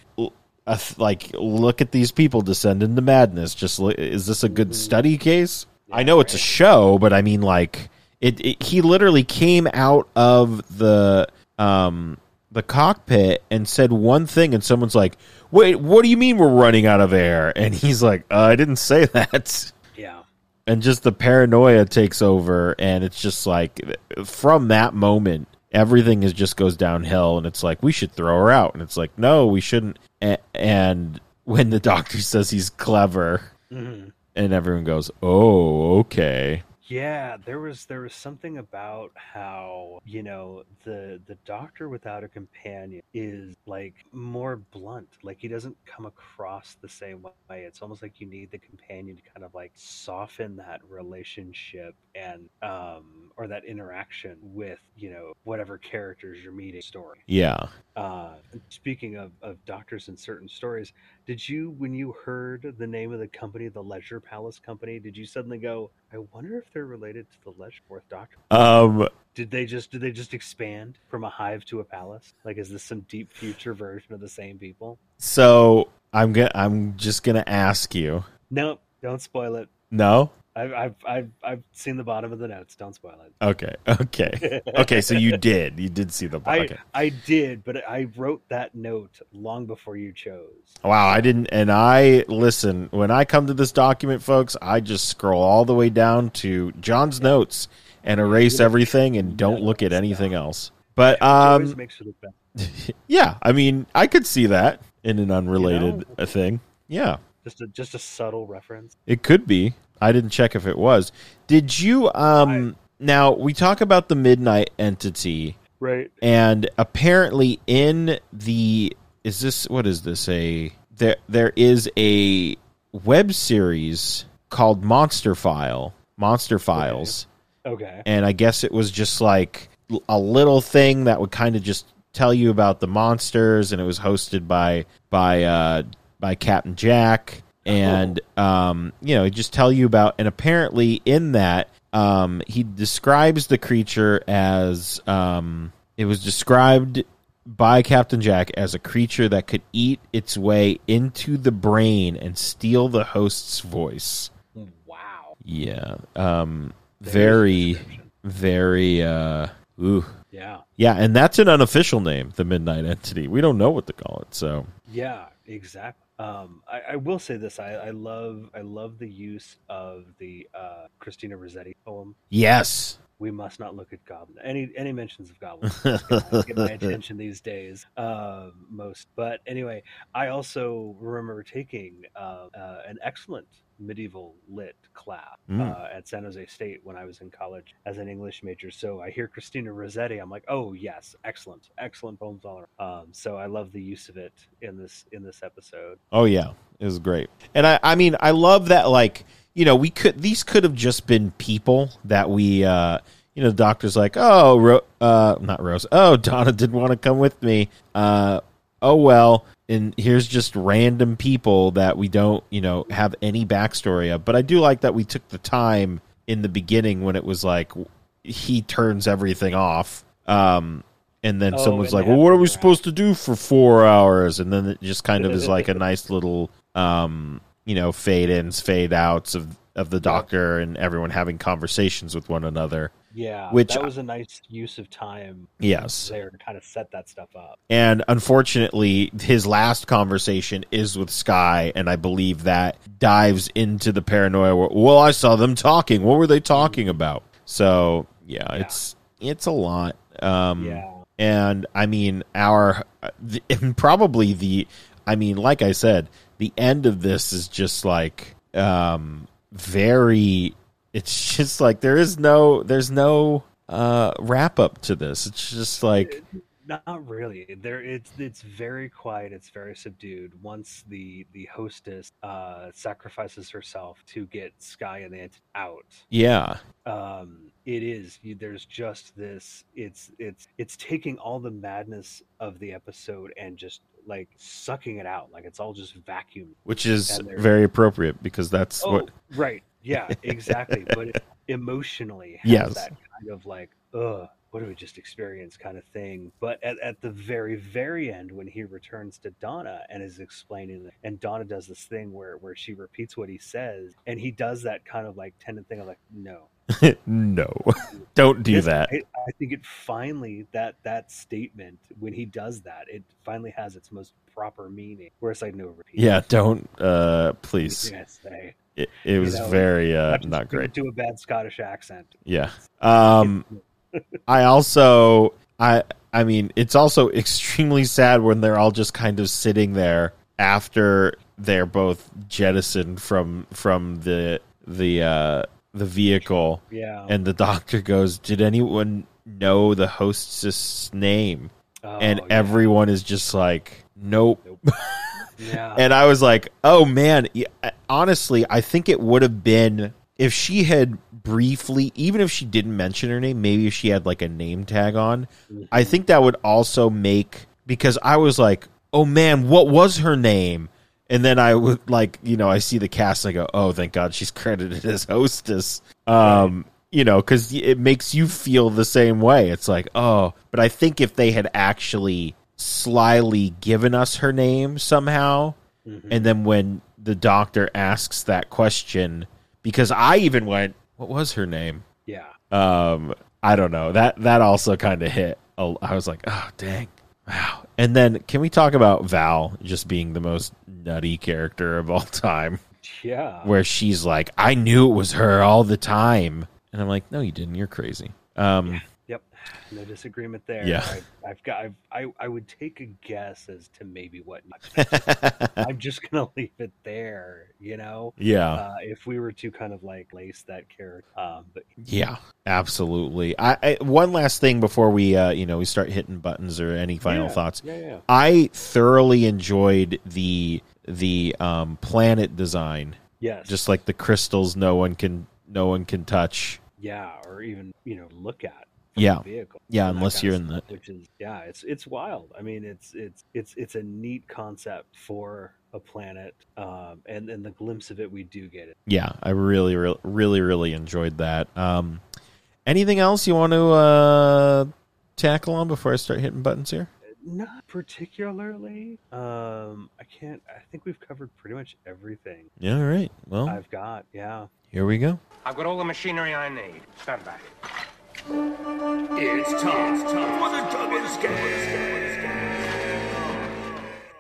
Th- like look at these people descend into madness. Just look, is this a good study case? I know it's a show but i mean like it, it he literally came out of the um the cockpit and said one thing and someone's like wait what do you mean we're running out of air? And he's like uh, i didn't say that. Yeah. and just the paranoia takes over and it's just like from that moment everything is just goes downhill and it's like we should throw her out. And it's like no we shouldn't. A- and when the doctor says he's clever Mhm. and everyone goes oh okay Yeah, there was there was something about how you know the the doctor without a companion is like more blunt. Like he doesn't come across the same way. It's almost like you need the companion to kind of like soften that relationship and um or that interaction with you know whatever characters you're meeting. Story. yeah Uh, speaking of, of doctors in certain stories, did you, when you heard the name of the company, the Leisure Palace Company, did you suddenly go, "I wonder if they're related to the Leisure Fourth Doctor"? um Did they just did they just expand from a hive to a palace? Like, is this some deep future version of the same people? so i'm gonna i'm just gonna ask you Nope, don't spoil it. no I've I've I've, I've seen the bottom of the notes. Don't spoil it. okay okay okay so you did you did see the I okay I did, but I wrote that note long before you chose. Wow, I didn't, and I listen when I come to this document, folks. I just scroll all the way down to John's notes and erase everything and don't look at anything else. But um, makes it look better. yeah, I mean, I could see that in an unrelated uh thing. Yeah, Just a just a subtle reference. it could be. I didn't check if it was. Did you? Um, now we talk about the midnight entity. Right. and apparently in the is this what is this a there there is a web series called monster file monster files Okay. and i guess it was just like a little thing that would kind of just tell you about the monsters and it was hosted by by uh by captain jack and um you know just tell you about and apparently in that um he describes the creature as um it was described by Captain Jack as a creature that could eat its way into the brain and steal the host's voice. Wow. Yeah. Um very very uh ooh. Yeah. Yeah, and that's an unofficial name, the Midnight Entity. We don't know what to call it, so Yeah. Exactly. Um, I, I will say this: I, I love I love the use of the uh, Christina Rossetti poem. yes. We must not look at goblins. Any any mentions of goblins get, my attention these days. Um, most, but anyway, I also remember taking uh, uh, an excellent medieval lit class Mm. uh, at San Jose State when I was in college as an English major. So I hear Christina Rossetti, I'm like, oh yes, excellent, excellent poems all around. Um, so I love the use of it in this in this episode. Oh yeah, it was great. And I I mean, I love that like, you know, we could these could have just been people that we uh you know, the doctor's like, "Oh, Ro- uh, not Rose. Oh, Donna didn't want to come with me. Uh, oh well." And here's just random people that we don't, you know, have any backstory of. But I do like that we took the time in the beginning when it was like he turns everything off. Um, and then Oh, someone's and like, "Well, what are we supposed to do for four hours?" And then it just kind of is like a nice little, um, you know, fade ins, fade outs of of the doctor and everyone having conversations with one another. Yeah, Which that was a nice use of time Yes, there to kind of set that stuff up. and unfortunately, his last conversation is with Sky, and I believe that dives into the paranoia. Where, well, I saw them talking. What were they talking about? So yeah, Yeah. it's it's a lot. Um, Yeah, and I mean our the, and probably the I mean like I said the end of this is just like um very it's just like there is no there's no uh wrap up to this it's just like not really. There, it's it's very quiet. It's very subdued. Once the the hostess uh, sacrifices herself to get Sky and Ant out, yeah um it is you, there's just this it's it's it's taking all the madness of the episode and just like sucking it out like it's all just vacuum which is very appropriate because that's oh what right yeah exactly but emotionally has Yes. that kind of like ugh what do we just experience kind of thing but at, at the very very end when he returns to donna and is explaining and donna does this thing where where she repeats what he says and he does that kind of like tendon thing of like no no don't do that I, I think it finally that that statement when he does that, it finally has its most proper meaning. Where it's like no repeat. yeah don't uh please say. it, it was know, very uh not great Do a bad Scottish accent. yeah um I also I I mean it's also extremely sad when they're all just kind of sitting there after they're both jettisoned from from the the uh the vehicle yeah. and the doctor goes did anyone know the hostess name Oh, and yeah. everyone is just like nope yeah. and I was like, "Oh man!" Honestly, I think it would have been if she had briefly, even if she didn't mention her name, maybe if she had like a name tag on. I mm-hmm. think that would also make because I was like, "Oh man, what was her name?" And then I would like, you know, I see the cast. And I go, "Oh, thank God, she's credited as hostess." Um, you know, because it makes you feel the same way. It's like, oh, but I think if they had actually slyly given us her name somehow, Mhm. and then when the doctor asks that question, because I even went, "What was her name?" yeah. Um, I don't know. That that also kind of hit. I was like, "Oh, dang, wow!" And then, can we talk about Val just being the most nutty character of all time? Yeah. where she's like, I knew it was her all the time. And I'm like, no, you didn't. You're crazy. Um, Yep. No disagreement there. Yeah. I, I've got. I've, I I would take a guess as to maybe what. I'm just gonna leave it there. You know. yeah. Uh, if we were to kind of like lace that character, um, but Yeah, absolutely. I, I one last thing before we uh you know we start hitting buttons or any final Yeah, thoughts. Yeah, yeah. I thoroughly enjoyed the the um planet design. Yes. Just like the crystals no one can no one can touch. yeah, or even you know look at. Yeah. the vehicle. Yeah, unless you're of in stuff, which is yeah, it's it's wild. I mean, it's it's it's it's a neat concept for a planet, um, and and the glimpse of it we do get it. Yeah, I really really really really enjoyed that. Um anything else you want to uh tackle on before I start hitting buttons here? Not particularly. Um, I can't. I think we've covered pretty much everything Yeah, all right. Well, I've got. Yeah. here we go. I've got all the machinery I need. Stand back. It's time, it's time for the Duggan's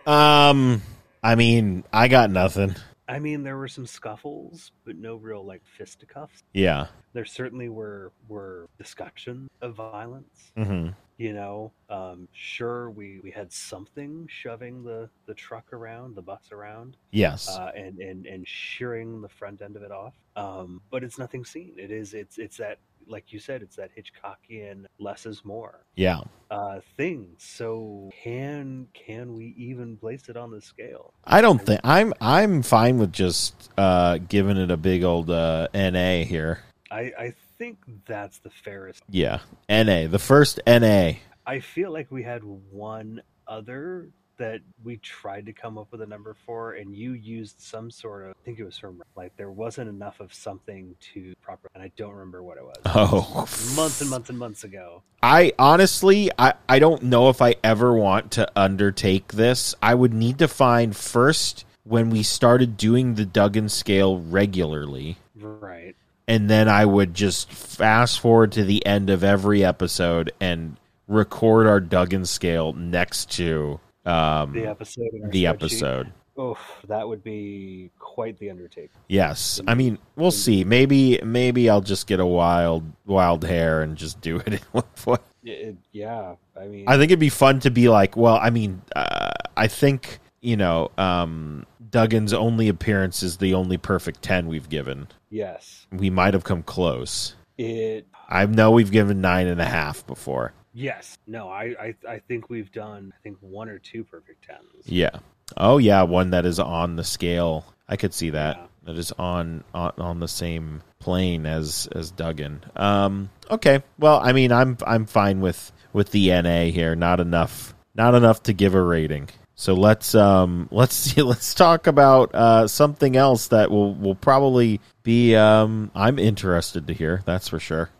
Um, I mean, I got nothing. I mean, there were some scuffles, but no real like fisticuffs. Yeah. There certainly were were discussions of violence. hmm you know um sure we we had something shoving the the truck around the bus around Yes. uh and and and shearing the front end of it off um but it's nothing seen it is it's it's that like you said it's that hitchcockian less is more yeah. uh thing so can can we even place it on the scale I don't think I'm. I'm fine with just uh giving it a big old uh NA here. i i think that's the fairest. Yeah, NA, the first NA. I feel like we had one other that we tried to come up with a number for, and you used some sort of. I think it was from like there wasn't enough of something to proper, and I don't remember what it was. Oh, months and months and months ago. I honestly, I, I don't know if I ever want to undertake this. I would need to find first when we started doing the Duggan scale regularly, Right. and then I would just fast forward to the end of every episode and record our Duggan scale next to um, The episode. the episode. Oh, that would be quite the undertaking. Yes, I mean we'll see. Maybe maybe I'll just get a wild wild hair and just do it in one foot. It- yeah, I mean, I think it'd be fun to be like, well, I mean, uh, I think you know, um, Duggan's only appearance is the only perfect ten we've given. yes, We might have come close. it. I know we've given nine and a half before. Yes, no, I, I, I think we've done. I think one or two perfect tens. Yeah. Oh yeah, one that is on the scale. I could see that. Yeah. That is on, on on the same plane as as Duggan. Um okay. Well, I mean, I'm I'm fine with with the NA here. Not enough not enough to give a rating. So let's um let's see let's talk about uh something else that will will probably be um I'm interested to hear. That's for sure.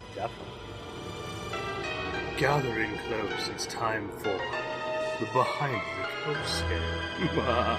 Definitely. Gathering close, it's time for the behind the close scale.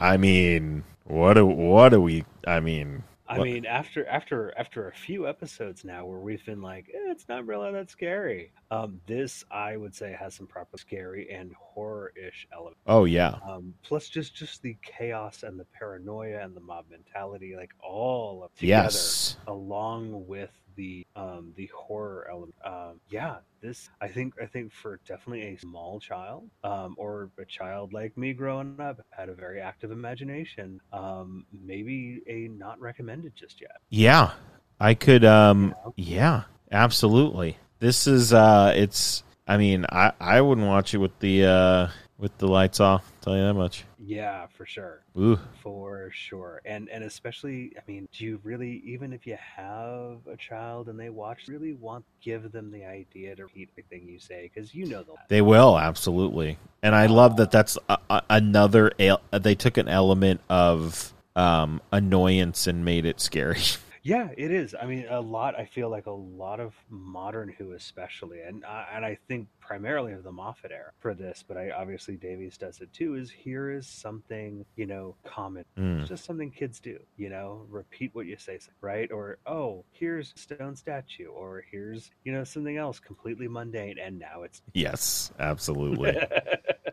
I mean, what do what do we I mean, I What- mean, after after after a few episodes now where we've been like, eh, it's not really that scary. Um, this I would say has some proper scary and horror-ish elements. oh yeah. Um, plus just just the chaos and the paranoia and the mob mentality, like all of together, Yes. along with the um the horror element. Um, yeah, this I think I think for definitely a small child, um, or a child like me growing up had a very active imagination. Um, maybe a not recommended just yet. Yeah, I could. Um, yeah, absolutely. This is. Uh, it's. I mean, I I wouldn't watch it with the uh with the lights off. Tell you that much. Yeah, for sure. Ooh. For sure. And and especially, I mean, do you really even if you have a child and they watch, really want give them the idea to repeat everything you say because you know they'll They will absolutely, and I love that. That's a, a, another. They took an element of um annoyance and made it scary. Yeah, it is. I mean, a lot. I feel like a lot of modern Who, especially, and uh, and I think primarily of the Moffat era for this, but I obviously Davies does it too. Is here is something you know common, Mm. it's just something kids do. You know, repeat what you say, right? Or oh, here's a stone statue, or here's you know something else completely mundane, and now it's yes, absolutely.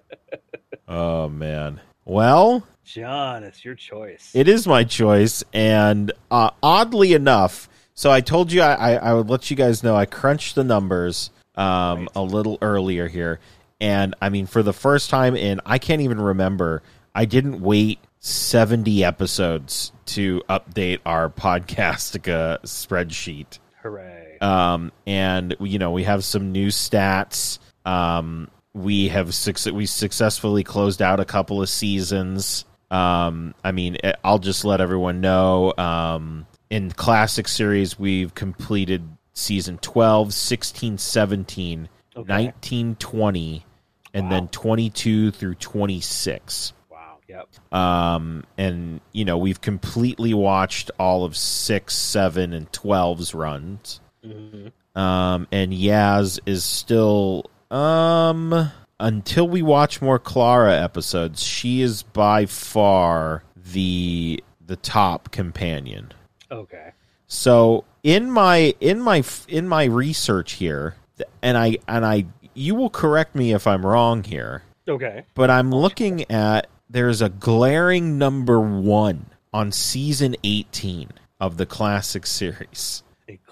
oh man. Well, John. It's your choice. It is my choice, and uh, oddly enough, so I told you I, I, I would let you guys know I crunched the numbers um, Right. a little earlier here, and I mean for the first time in I can't even remember. I didn't wait seventy episodes to update our Podcastica spreadsheet Hooray! um, and you know we have some new stats. Um, we have we successfully closed out a couple of seasons. Um, I mean, eh, I'll just let everyone know. Um, in classic series, we've completed season 12, 16, 17, Okay. 19, 20, and then Wow. 22 through 26. wow. Yep. Um, and you know we've completely watched all of six, seven, and 12's runs. hmm Um, and Yaz is still um until we watch more Clara episodes, she is by far the the top companion. Okay. So in my in my in my research here, and I and I you will correct me if I'm wrong here, Okay. but I'm looking at there's a glaring number 1 on season 18 of the classic series.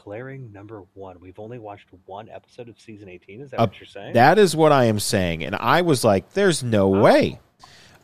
A glaring number one. We've only watched one episode of season 18. Is that Uh, what you're saying? That is what I am saying, and I was like, "There's no way,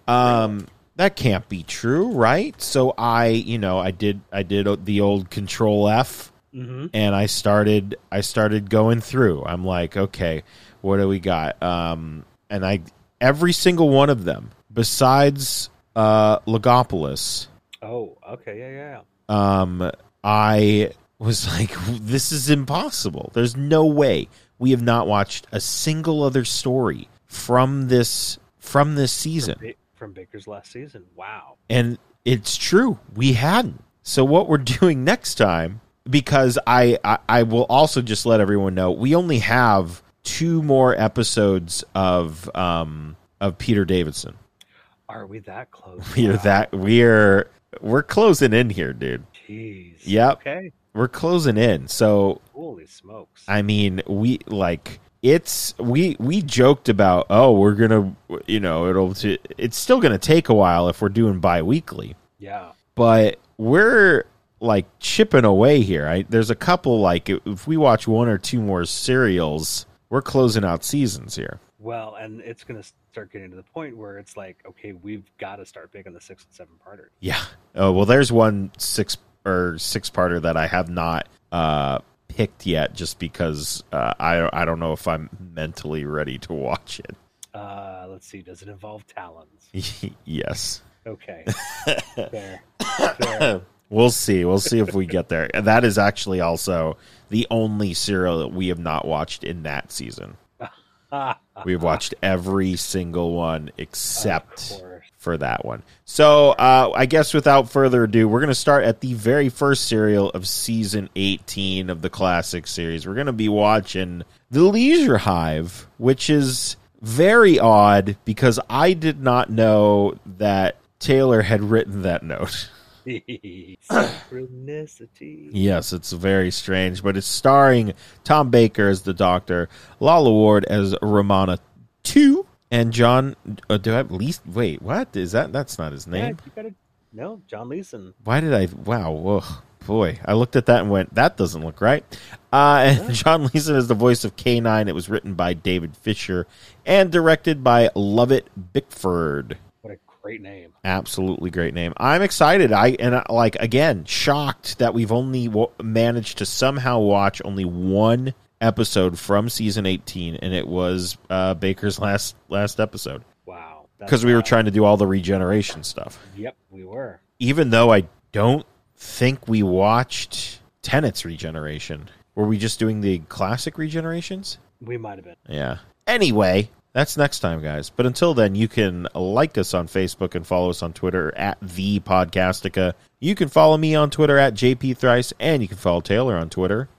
um, that can't be true, right?" So I, you know, I did, I did the old Control F, mm-hmm. and I started, I started going through. I'm like, okay, what do we got? Um, and I, every single one of them, besides uh, Logopolis, Oh, okay. Yeah, yeah, yeah. um, I was like, this is impossible. There's no way we have not watched a single other story from this from this season. Ba- from Baker's last season. Wow. And it's true, we hadn't. So what we're doing next time, because I, I I will also just let everyone know we only have two more episodes of um of Peter Davison. Are we that close? We're Wow. that we're we're closing in here, dude. Jeez. Yep. Okay. We're closing in. So Holy smokes. I mean, we like it's we we joked about oh we're gonna you know it'll t- it's still gonna take a while if we're doing bi-weekly yeah. but we're like chipping away here I, there's a couple like if we watch one or two more serials we're closing out seasons here Well, and it's going to start getting to the point where it's like, okay, we've got to start picking the six and seven parter. yeah oh well there's one six or six parter that i have not uh picked yet just because uh, i i don't know if i'm mentally ready to watch it Uh, let's see. Does it involve talons? yes Okay. Fair. Fair. We'll see. We'll see if we get there. And that is actually also the only serial that we have not watched in that season. We've watched every single one except. For that one. So uh, I guess without further ado, we're going to start at the very first serial of season 18 of the classic series. We're going to be watching The Leisure Hive, which is very odd because I did not know that Taylor had written that note. Synchronicity. Yes, it's very strange, but it's starring Tom Baker as the Doctor, Lalla Ward as Romana Two, and John. Uh, do I at least wait? What is that? That's not his Yeah, name. you gotta. No, John Leeson. Why did I? Wow, whoa, boy! I looked at that and went, "That doesn't look right." Uh, and John Leeson is the voice of K nine. It was written by David Fisher and directed by Lovett Bickford. What a great name. Absolutely great name. I'm excited. I and I, like again shocked that we've only w- managed to somehow watch only one episode from season 18, and it was uh, Baker's last last episode Wow. Because we were trying to do all the regeneration stuff. Yep, we were. Even though I don't think we watched Tennant's regeneration. Were we just doing the classic regenerations? We might have been. Yeah. Anyway, that's next time, guys. But until then, you can like us on Facebook and follow us on Twitter at the Podcastica. You can follow me on Twitter at JP Thrice, and you can follow Taylor on Twitter.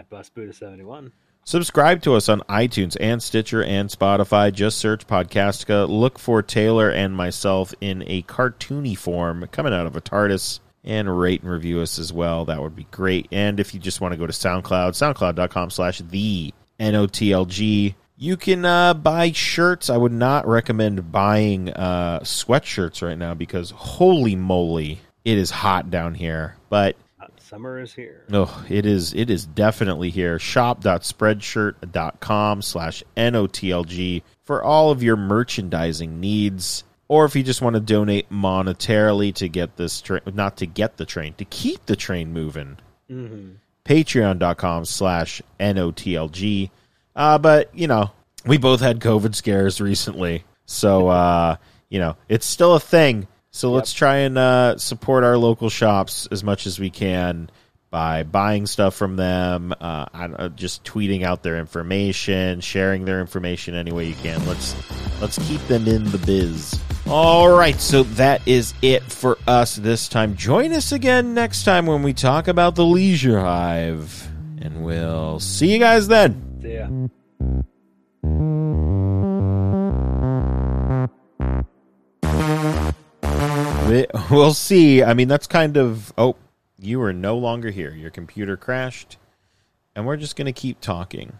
At Bus Buddha 71. Subscribe to us on iTunes and Stitcher and Spotify. Just search Podcastica. Look for Taylor and myself in a cartoony form coming out of a TARDIS. And rate and review us as well. That would be great. And if you just want to go to SoundCloud, soundcloud.com slash the N-O-T-L-G. You can uh, buy shirts. I would not recommend buying uh, sweatshirts right now because holy moly, it is hot down here. But summer is here. Oh, it is it is definitely here. Shop.spreadshirt.com slash NOTLG for all of your merchandising needs. Or if you just want to donate monetarily to get this train, not to get the train, to keep the train moving. hmm Patreon.com slash NOTLG. Uh, but, you know, we both had COVID scares recently. So, uh, you know, it's still a thing. So let's try and uh, support our local shops as much as we can by buying stuff from them, uh, I don't know, just tweeting out their information, sharing their information any way you can. Let's let's keep them in the biz. All right, so that is it for us this time. Join us again next time when we talk about the Leisure Hive, and we'll see you guys then. See ya. We- We'll see. I mean, that's kind of. Oh, you are no longer here. Your computer crashed, and we're just going to keep talking.